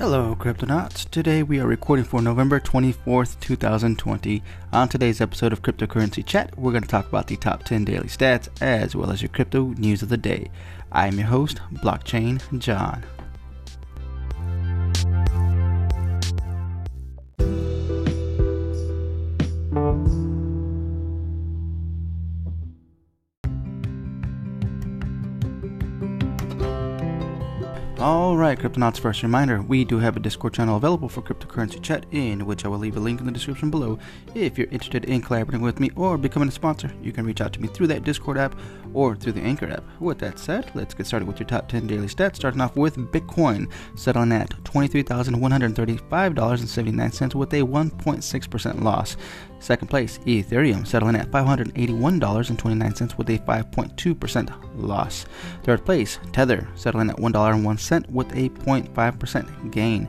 Hello, Cryptonauts. Today we are recording for November 24th, 2020. On today's episode of Cryptocurrency Chat, we're going to talk about the top 10 daily stats as well as your crypto news of the day. I'm your host, Blockchain John. Alright, Cryptonauts, first reminder we do have a Discord channel available for cryptocurrency chat, in which I will leave a link in the description below. If you're interested in collaborating with me or becoming a sponsor, you can reach out to me through that Discord app or through the Anchor app. With that said, let's get started with your top 10 daily stats, starting off with Bitcoin, settling at $23,135.79 with a 1.6% loss. Second place, Ethereum, settling at $581.29 with a 5.2% loss. Third place, Tether, settling at $1.01 with a 0.5% gain.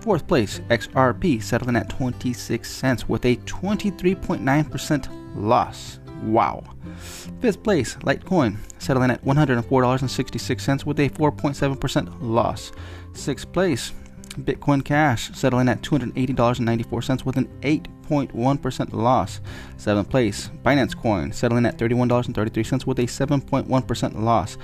Fourth place, XRP, settling at 26 cents with a 23.9% loss. Wow. Fifth place, Litecoin, settling at $104.66 with a 4.7% loss. Sixth place, Bitcoin Cash settling at $280.94 with an 8.1% loss. Seventh place, Binance Coin settling at $31.33 with a 7.1% loss.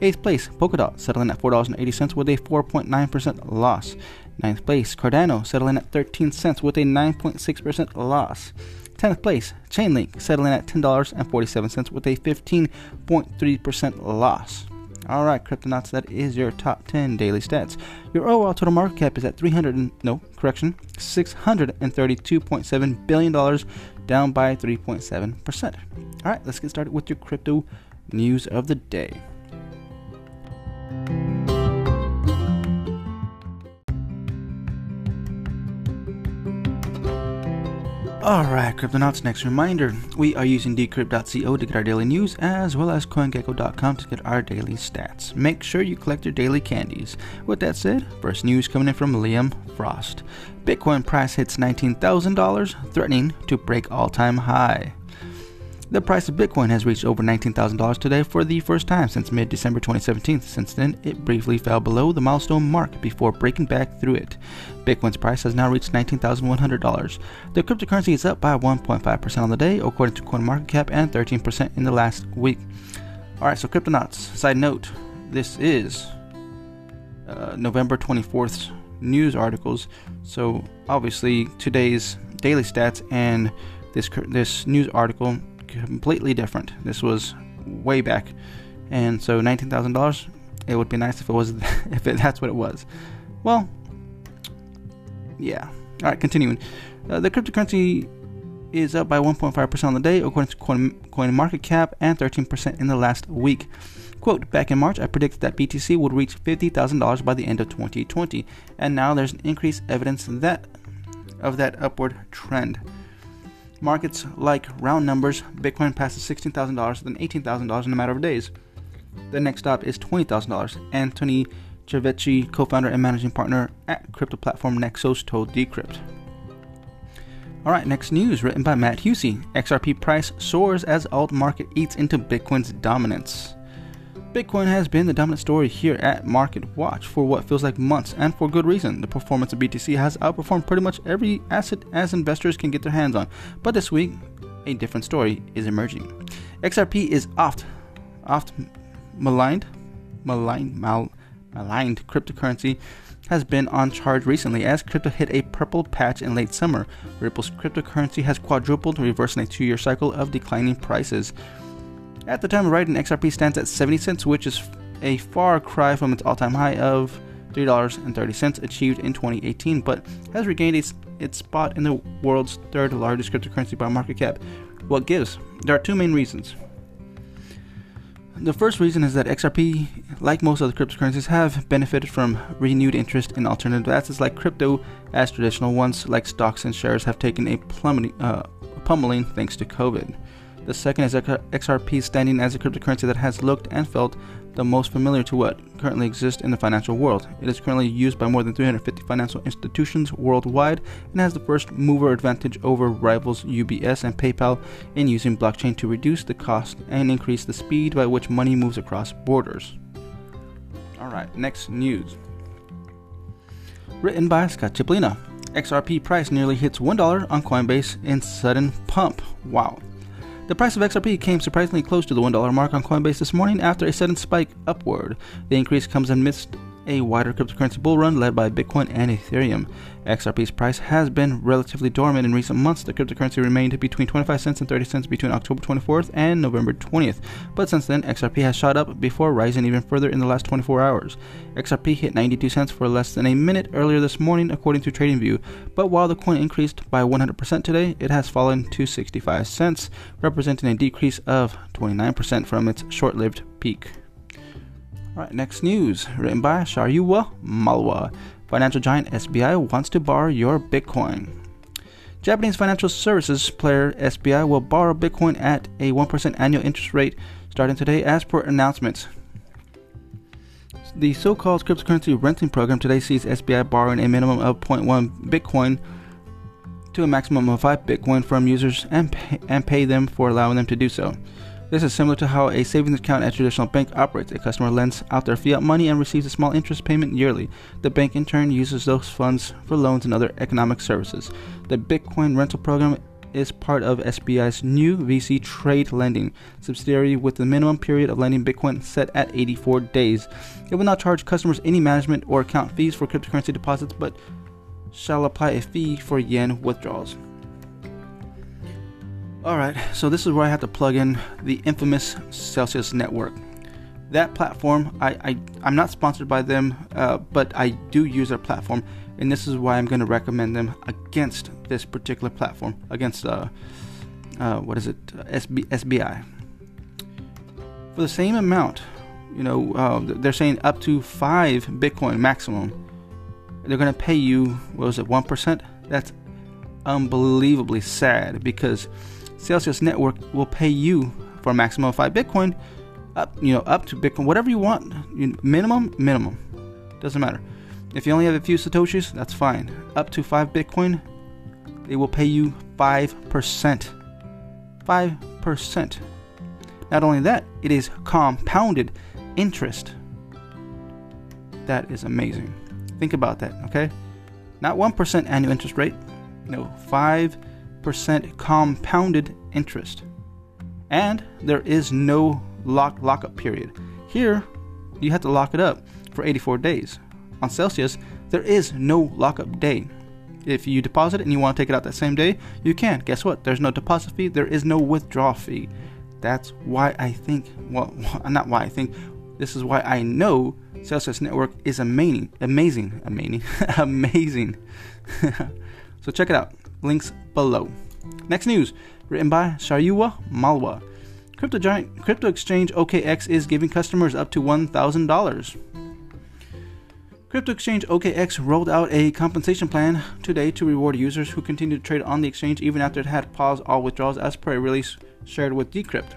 Eighth place, Polkadot settling at $4.80 with a 4.9% loss. Ninth place, Cardano settling at 13 cents with a 9.6% loss. 10th place, Chainlink settling at $10.47 with a 15.3% loss. All right, Cryptonauts, that is your top 10 daily stats. Your overall total market cap is at 300 and, no, correction, 632.7 billion dollars, down by 3.7%. All right, let's get started with your crypto news of the day. Alright, Cryptonauts, next reminder we are using decrypt.co to get our daily news as well as CoinGecko.com to get our daily stats. Make sure you collect your daily candies. With that said, first news coming in from Liam Frost Bitcoin price hits $19,000, threatening to break all time high. The price of Bitcoin has reached over $19,000 today for the first time since mid December 2017. Since then, it briefly fell below the milestone mark before breaking back through it. Bitcoin's price has now reached $19,100. The cryptocurrency is up by 1.5% on the day, according to CoinMarketCap, and 13% in the last week. Alright, so Cryptonauts, side note, this is uh, November 24th news articles. So obviously, today's daily stats and this this news article completely different. This was way back, and so nineteen thousand dollars. It would be nice if it was if it, that's what it was. Well, yeah. All right, continuing. Uh, the cryptocurrency is up by 1.5% on the day, according to Coin, Market Cap, and 13% in the last week. Quote, back in March, I predicted that BTC would reach $50,000 by the end of 2020, and now there's an increased evidence that of that upward trend. Markets like round numbers, Bitcoin passes $16,000, then $18,000 in a matter of days. The next stop is $20,000. Anthony Cervetti, co founder and managing partner at crypto platform Nexos, told Decrypt. Alright, next news written by Matt Husey. XRP price soars as alt market eats into Bitcoin's dominance. Bitcoin has been the dominant story here at Market Watch for what feels like months, and for good reason. The performance of BTC has outperformed pretty much every asset as investors can get their hands on. But this week, a different story is emerging. XRP is oft, oft maligned, maligned, mal, maligned cryptocurrency has been on charge recently as crypto hit a purple patch in late summer. Ripple's cryptocurrency has quadrupled, reversing a two year cycle of declining prices. At the time of writing, XRP stands at 70 cents, which is a far cry from its all time high of $3.30 achieved in 2018, but has regained its, its spot in the world's third largest cryptocurrency by market cap. What gives? There are two main reasons. The first reason is that XRP, like most other cryptocurrencies, have benefited from renewed interest in alternative assets like crypto, as traditional ones like stocks and shares have taken a plummeting, uh, pummeling thanks to COVID. The second is XRP standing as a cryptocurrency that has looked and felt the most familiar to what currently exists in the financial world. It is currently used by more than 350 financial institutions worldwide and has the first mover advantage over rivals UBS and PayPal in using blockchain to reduce the cost and increase the speed by which money moves across borders. All right, next news. Written by Scott Chipolina. XRP price nearly hits $1 on Coinbase in sudden pump. Wow. The price of XRP came surprisingly close to the $1 mark on Coinbase this morning after a sudden spike upward. The increase comes amidst a wider cryptocurrency bull run led by Bitcoin and Ethereum. XRP's price has been relatively dormant in recent months. The cryptocurrency remained between 25 cents and 30 cents between October 24th and November 20th. But since then, XRP has shot up before rising even further in the last 24 hours. XRP hit 92 cents for less than a minute earlier this morning, according to TradingView. But while the coin increased by 100% today, it has fallen to 65 cents, representing a decrease of 29% from its short lived peak. Alright, next news, written by Shaurya Malwa. Financial giant SBI wants to borrow your Bitcoin. Japanese financial services player SBI will borrow Bitcoin at a 1% annual interest rate starting today as per announcements. The so called cryptocurrency renting program today sees SBI borrowing a minimum of 0.1 Bitcoin to a maximum of 5 Bitcoin from users and pay, and pay them for allowing them to do so. This is similar to how a savings account at a traditional bank operates. A customer lends out their fiat money and receives a small interest payment yearly. The bank in turn uses those funds for loans and other economic services. The Bitcoin rental program is part of SBI's new VC Trade Lending subsidiary with the minimum period of lending Bitcoin set at 84 days. It will not charge customers any management or account fees for cryptocurrency deposits, but shall apply a fee for yen withdrawals. Alright, so this is where I have to plug in the infamous Celsius Network. That platform, I, I, I'm not sponsored by them, uh, but I do use their platform, and this is why I'm going to recommend them against this particular platform, against, uh, uh, what is it, SB, SBI. For the same amount, you know, uh, they're saying up to 5 Bitcoin maximum, they're going to pay you, what was it, 1%? That's unbelievably sad because Celsius Network will pay you for a maximum of five Bitcoin, up you know up to Bitcoin, whatever you want. minimum, minimum, doesn't matter. If you only have a few satoshis, that's fine. Up to five Bitcoin, they will pay you five percent. Five percent. Not only that, it is compounded interest. That is amazing. Think about that, okay? Not 1% annual interest rate. No, 5 percent compounded interest. And there is no lock lockup period. Here, you have to lock it up for 84 days. On Celsius, there is no lockup day. If you deposit and you want to take it out that same day, you can. Guess what? There's no deposit fee, there is no withdrawal fee. That's why I think, well, not why I think, this is why I know Celsius Network is amazing, amazing, amazing, amazing. so check it out links below. Next news, written by Shaurya Malwa. Crypto giant crypto exchange OKEx is giving customers up to $1,000. Crypto exchange OKEx rolled out a compensation plan today to reward users who continue to trade on the exchange even after it had paused all withdrawals as per a release shared with Decrypt.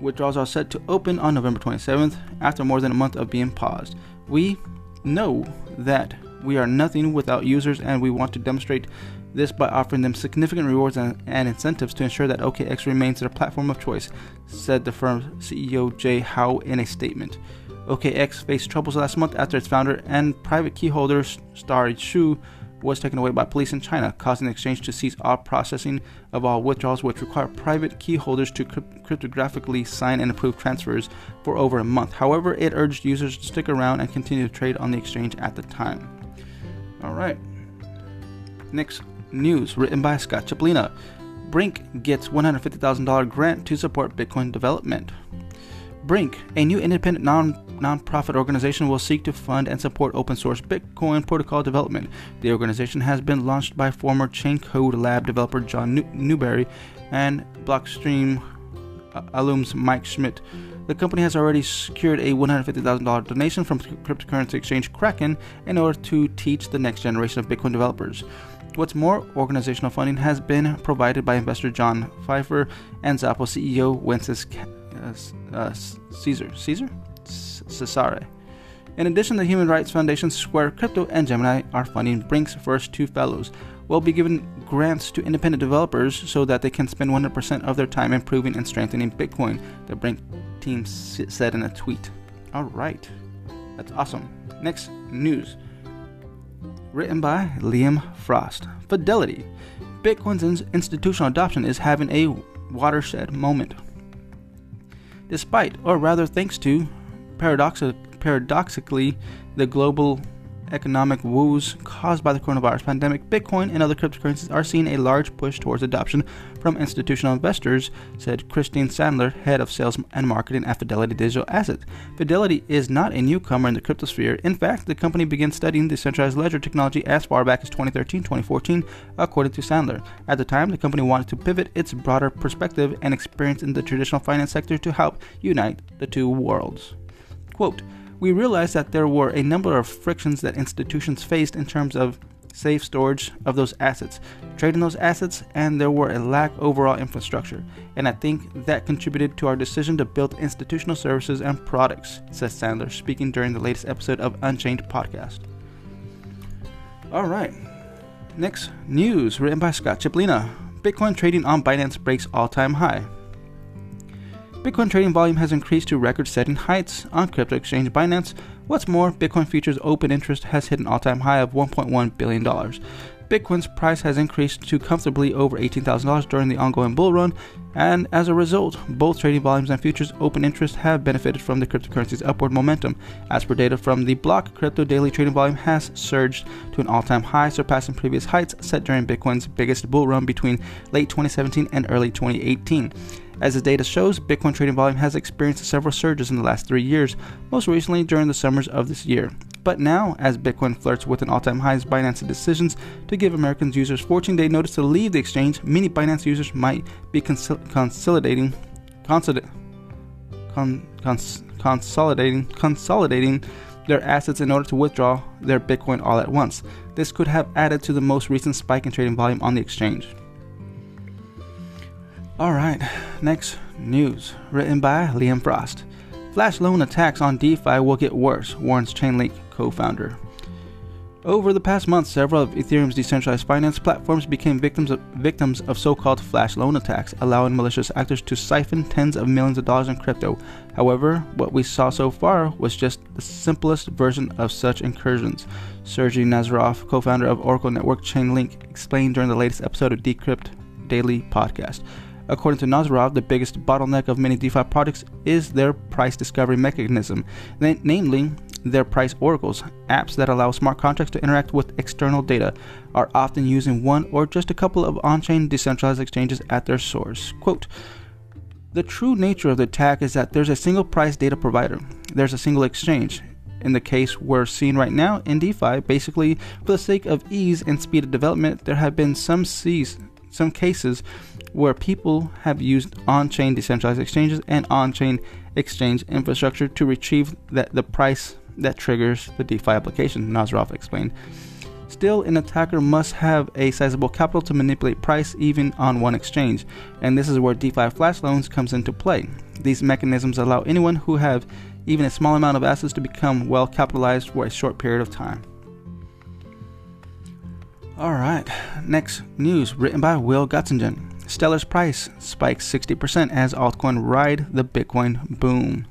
Withdrawals are set to open on November 27th after more than a month of being paused. We know that we are nothing without users and we want to demonstrate this by offering them significant rewards and, and, incentives to ensure that OKEx remains their platform of choice, said the firm's CEO Jay Hao in a statement. OKX faced troubles last month after its founder and private key holder Star Xu was taken away by police in China, causing the exchange to cease all processing of all withdrawals, which require private key holders to crypt- cryptographically sign and approve transfers for over a month. However, it urged users to stick around and continue to trade on the exchange at the time. All right. Next News, written by Scott Chipolina. Brink gets $150,000 grant to support Bitcoin development. Brink, a new independent non nonprofit organization, will seek to fund and support open source Bitcoin protocol development. The organization has been launched by former Chaincode Lab developer John Newbery and Blockstream uh, alums Mike Schmidt. The company has already secured a $150,000 donation from cryptocurrency exchange Kraken in order to teach the next generation of Bitcoin developers. What's more, organizational funding has been provided by investor John Pfeiffer and Xapo CEO Wences uh, uh, Caesar. Caesar? Cesare. In addition, the Human Rights Foundation, Square Crypto, and Gemini are funding Brink's first two fellows. Will be given grants to independent developers so that they can spend 100% of their time improving and strengthening Bitcoin, the Brink team said in a tweet. All right, that's awesome. Next news written by Liam Frost. Fidelity. Bitcoin's institutional adoption is having a watershed moment. Despite, or rather thanks to, paradoxically, the global economic woes caused by the coronavirus pandemic, Bitcoin and other cryptocurrencies are seeing a large push towards adoption from institutional investors, said Christine Sandler, head of sales and marketing at Fidelity Digital Assets. Fidelity is not a newcomer in the cryptosphere. In fact, the company began studying decentralized ledger technology as far back as 2013 2014, according to Sandler. At the time, the company wanted to pivot its broader perspective and experience in the traditional finance sector to help unite the two worlds. Quote, we realized that there were a number of frictions that institutions faced in terms of safe storage of those assets, trading those assets, and there were a lack overall infrastructure. And I think that contributed to our decision to build institutional services and products, says Sandler, speaking during the latest episode of Unchained podcast. All right. Next news written by Scott Chipolina. Bitcoin trading on Binance breaks all-time high. Bitcoin trading volume has increased to record setting heights on crypto exchange Binance. What's more, Bitcoin futures open interest has hit an all time high of $1.1 billion. Bitcoin's price has increased to comfortably over $18,000 during the ongoing bull run, and as a result, both trading volumes and futures open interest have benefited from the cryptocurrency's upward momentum. As per data from the block, crypto daily trading volume has surged to an all time high, surpassing previous heights set during Bitcoin's biggest bull run between late 2017 and early 2018. As the data shows, Bitcoin trading volume has experienced several surges in the last three years, most recently during the summers of this year. But now, as Bitcoin flirts with an all time high, as Binance's decisions to give Americans users 14 day notice to leave the exchange, many Binance users might be consolidating, consolidating, consolidating, consolidating their assets in order to withdraw their Bitcoin all at once. This could have added to the most recent spike in trading volume on the exchange. Alright, next news written by Liam Frost. Flash loan attacks on DeFi will get worse, warns Chainlink co founder. Over the past month, several of Ethereum's decentralized finance platforms became victims of, victims of so called flash loan attacks, allowing malicious actors to siphon tens of millions of dollars in crypto. However, what we saw so far was just the simplest version of such incursions. Sergey Nazarov, co founder of Oracle Network Chainlink, explained during the latest episode of Decrypt Daily podcast. According to Nazarov, the biggest bottleneck of many DeFi products is their price discovery mechanism, namely their price oracles. Apps that allow smart contracts to interact with external data are often using one or just a couple of on chain decentralized exchanges at their source. Quote, the true nature of the attack is that there's a single price data provider, there's a single exchange. In the case we're seeing right now in DeFi, basically for the sake of ease and speed of development, there have been some seas, some cases where people have used on-chain decentralized exchanges and on-chain exchange infrastructure to retrieve that the price that triggers the DeFi application, Nazarov explained. Still, an attacker must have a sizable capital to manipulate price even on one exchange, and this is where DeFi flash loans comes into play. These mechanisms allow anyone who have even a small amount of assets to become well capitalized for a short period of time. Alright, next news written by Will Gottsegen. Stellar's price spikes 60% as altcoin ride the Bitcoin boom.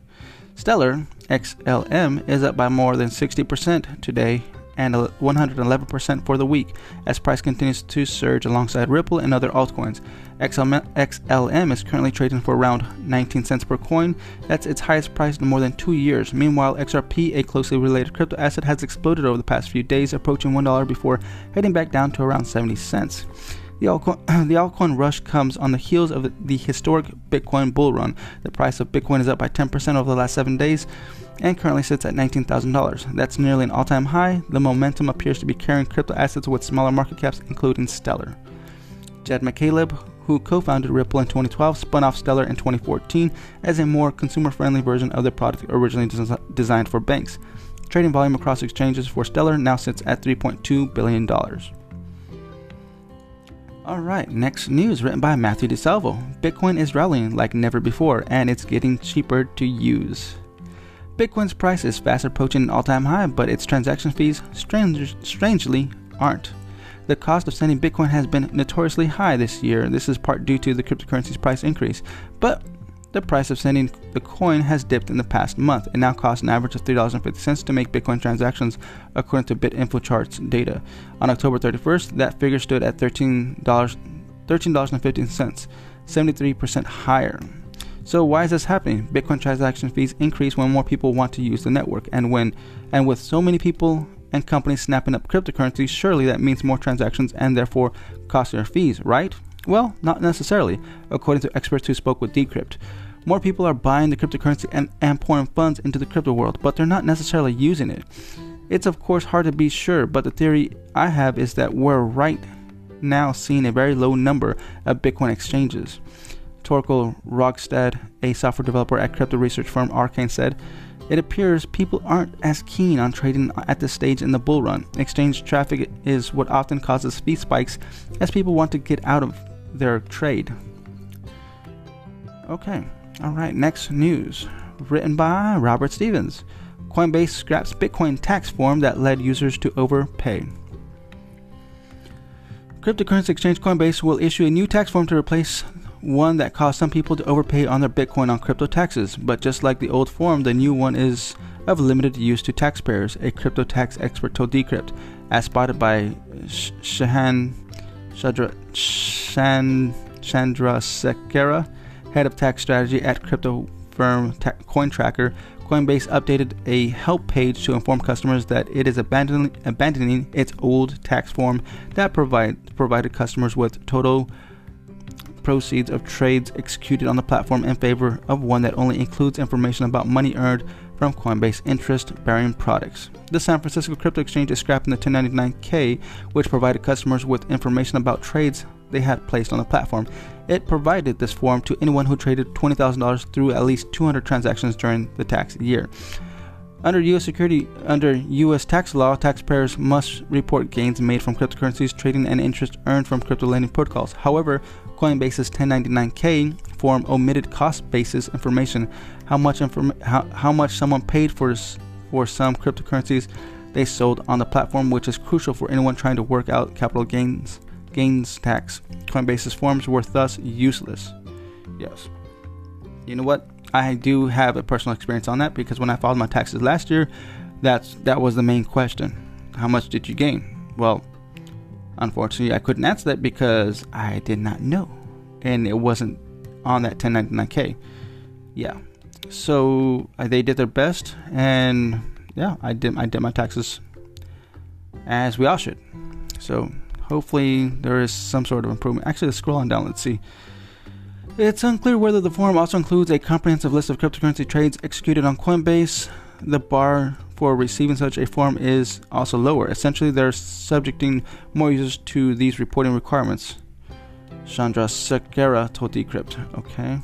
Stellar XLM is up by more than 60% today and 111% for the week as price continues to surge alongside Ripple and other altcoins. XLM is currently trading for around 19 cents per coin. That's its highest price in more than two years. Meanwhile, XRP, a closely related crypto asset, has exploded over the past few days, approaching $1 before heading back down to around 70 cents. The altcoin, the altcoin rush comes on the heels of the historic Bitcoin bull run. The price of Bitcoin is up by 10% over the last seven days and currently sits at $19,000. That's nearly an all time high. The momentum appears to be carrying crypto assets with smaller market caps, including Stellar. Jed McCaleb, who co founded Ripple in 2012, spun off Stellar in 2014 as a more consumer friendly version of the product originally des- designed for banks. Trading volume across exchanges for Stellar now sits at $3.2 billion. Alright, next news written by Matthew DeSalvo. Bitcoin is rallying like never before and it's getting cheaper to use. Bitcoin's price is fast approaching an all time high, but its transaction fees strange, strangely aren't. The cost of sending Bitcoin has been notoriously high this year. This is part due to the cryptocurrency's price increase. But the price of sending the coin has dipped in the past month. It now costs an average of $3.50 to make Bitcoin transactions, according to BitInfoChart's data. On October 31st, that figure stood at $13, $13.15, 73% higher. So why is this happening? Bitcoin transaction fees increase when more people want to use the network, and when and with so many people and companies snapping up cryptocurrency, surely that means more transactions and therefore costlier fees, right? Well, not necessarily, according to experts who spoke with Decrypt. More people are buying the cryptocurrency and, and pouring funds into the crypto world, but they're not necessarily using it. It's of course hard to be sure, but the theory I have is that we're right now seeing a very low number of Bitcoin exchanges. Torkel Rogstad, a software developer at crypto research firm Arcane, said, It appears people aren't as keen on trading at this stage in the bull run. Exchange traffic is what often causes fee spikes as people want to get out of their trade. Okay, all right, next news. Written by Robert Stevens. Coinbase scraps Bitcoin tax form that led users to overpay. Cryptocurrency exchange Coinbase will issue a new tax form to replace one that caused some people to overpay on their Bitcoin on crypto taxes. But just like the old form, the new one is of limited use to taxpayers, a crypto tax expert told Decrypt, as spotted by Shahan Chandra, Shan, Chandrasekera, head of tax strategy at crypto firm ta- CoinTracker. Coinbase updated a help page to inform customers that it is abandoning, abandoning its old tax form that provide, provided customers with total proceeds of trades executed on the platform in favor of one that only includes information about money earned from Coinbase interest bearing products. The San Francisco Crypto Exchange is scrapping the 1099K, which provided customers with information about trades they had placed on the platform. It provided this form to anyone who traded $20,000 through at least 200 transactions during the tax year. Under U.S. security, under U.S. tax law, taxpayers must report gains made from cryptocurrencies trading and interest earned from crypto lending protocols. However, Coinbase's 1099K form omitted cost basis information, how much inform- how, how much someone paid for for some cryptocurrencies they sold on the platform, which is crucial for anyone trying to work out capital gains gains tax. Coinbase's forms were thus useless. Yes. You know what? I do have a personal experience on that because when I filed my taxes last year, that's that was the main question. How much did you gain? Well, Unfortunately, I couldn't answer that because I did not know, and it wasn't on that 1099K. Yeah, so uh, they did their best, and yeah, I did. I did my taxes as we all should. So hopefully there is some sort of improvement. Actually, let's scroll on down. Let's see. It's unclear whether the form also includes a comprehensive list of cryptocurrency trades executed on Coinbase. The bar for receiving such a form is also lower. Essentially, they're subjecting more users to these reporting requirements. Chandrasekera told Decrypt. Okay.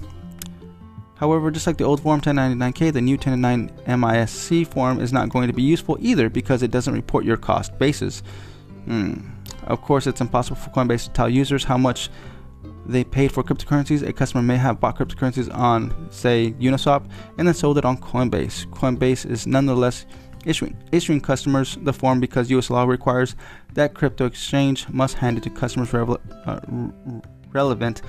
However, just like the old form 1099K, the new 1099 MISC form is not going to be useful either because it doesn't report your cost basis. Hmm. Of course, it's impossible for Coinbase to tell users how much they paid for cryptocurrencies. A customer may have bought cryptocurrencies on, say, Uniswap and then sold it on Coinbase. Coinbase is nonetheless issuing, issuing customers the form because US law requires that crypto exchange must hand it to customers revel, uh, relevant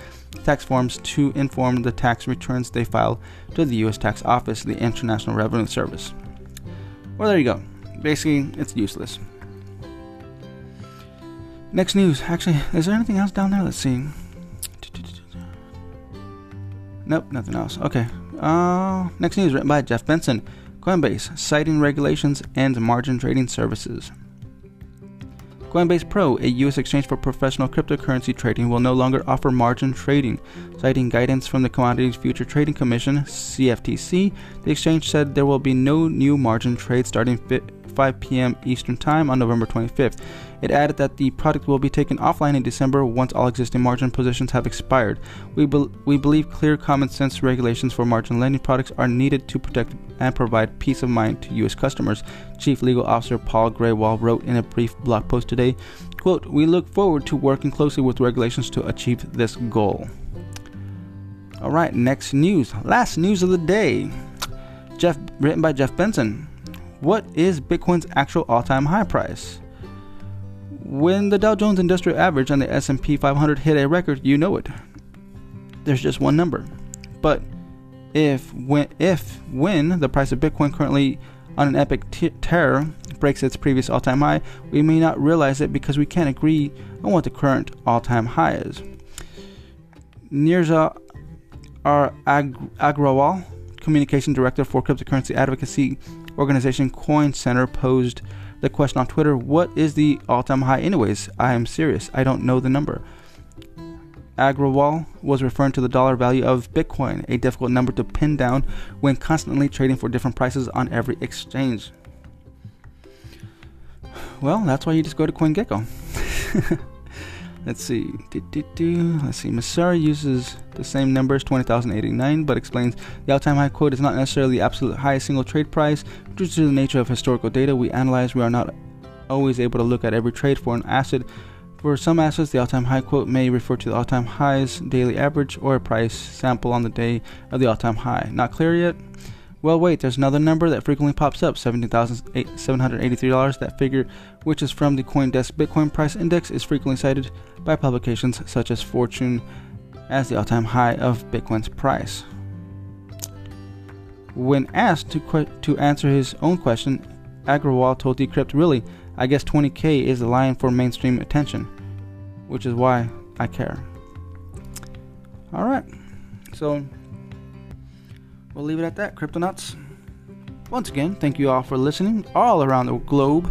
tax forms to inform the tax returns they file to the US Tax Office, the International Revenue Service. Well, there you go. Basically, it's useless. Next news. Actually, is there anything else down there? Let's see. Nope, nothing else. Okay. Uh, next news written by Jeff Benson. Coinbase, citing regulations and margin trading services. Coinbase Pro, a U.S. exchange for professional cryptocurrency trading, will no longer offer margin trading. Citing guidance from the Commodities Future Trading Commission, CFTC, the exchange said there will be no new margin trades starting 5 p.m. Eastern Time on November 25th. It added that the product will be taken offline in December once all existing margin positions have expired. We, be- we believe clear common sense regulations for margin lending products are needed to protect and provide peace of mind to U.S. customers, Chief Legal Officer Paul Grewal wrote in a brief blog post today. Quote, We look forward to working closely with regulations to achieve this goal. All right, next news. Last news of the day. Jeff, written by Jeff Benson. What is Bitcoin's actual all-time high price? When the Dow Jones Industrial Average and the S&P 500 hit a record, you know it. There's just one number. But if when if when the price of Bitcoin currently on an epic t- terror breaks its previous all-time high, we may not realize it because we can't agree on what the current all-time high is. Nirza R. Ag- Agrawal, communication director for cryptocurrency advocacy organization Coin Center, posed the question on Twitter: "What is the all-time high, anyways? I am serious. I don't know the number." Agrawal was referring to the dollar value of Bitcoin, a difficult number to pin down when constantly trading for different prices on every exchange. Well, that's why you just go to CoinGecko. Let's see. Let's see. Messari uses the same numbers, 20,089, but explains the all-time high quote is not necessarily the absolute highest single trade price. Due to the nature of historical data we analyze, we are not always able to look at every trade for an asset for some assets, the all-time high quote may refer to the all-time high's daily average or a price sample on the day of the all-time high. Not clear yet? Well, wait, there's another number that frequently pops up, $17,783. That figure, which is from the CoinDesk Bitcoin Price Index, is frequently cited by publications such as Fortune as the all-time high of Bitcoin's price. When asked to, que- to answer his own question, Agrawal told Decrypt, really, I guess 20k is the line for mainstream attention, which is why I care. Alright, so we'll leave it at that, Cryptonauts. Once again, thank you all for listening all around the globe.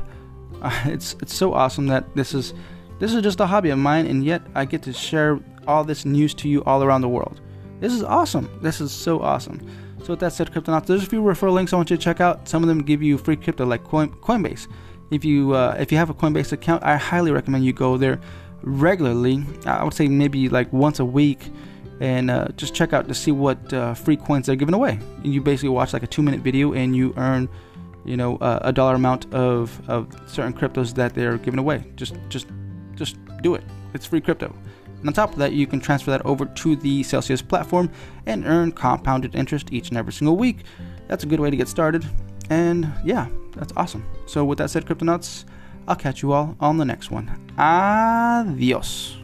Uh, it's it's so awesome that this is this is just a hobby of mine, and yet I get to share all this news to you all around the world. This is awesome. This is so awesome. So with that said, Cryptonauts, there's a few referral links I want you to check out. Some of them give you free crypto, like Coin, Coinbase. If you uh, if you have a Coinbase account, I highly recommend you go there regularly. I would say maybe like once a week, and uh, just check out to see what uh, free coins they're giving away. And you basically watch like a two minute video, and you earn, you know, a dollar amount of of certain cryptos that they're giving away. Just just just do it. It's free crypto. And on top of that, you can transfer that over to the Celsius platform and earn compounded interest each and every single week. That's a good way to get started. And yeah, that's awesome. So, with that said, Cryptonauts, I'll catch you all on the next one. Adios.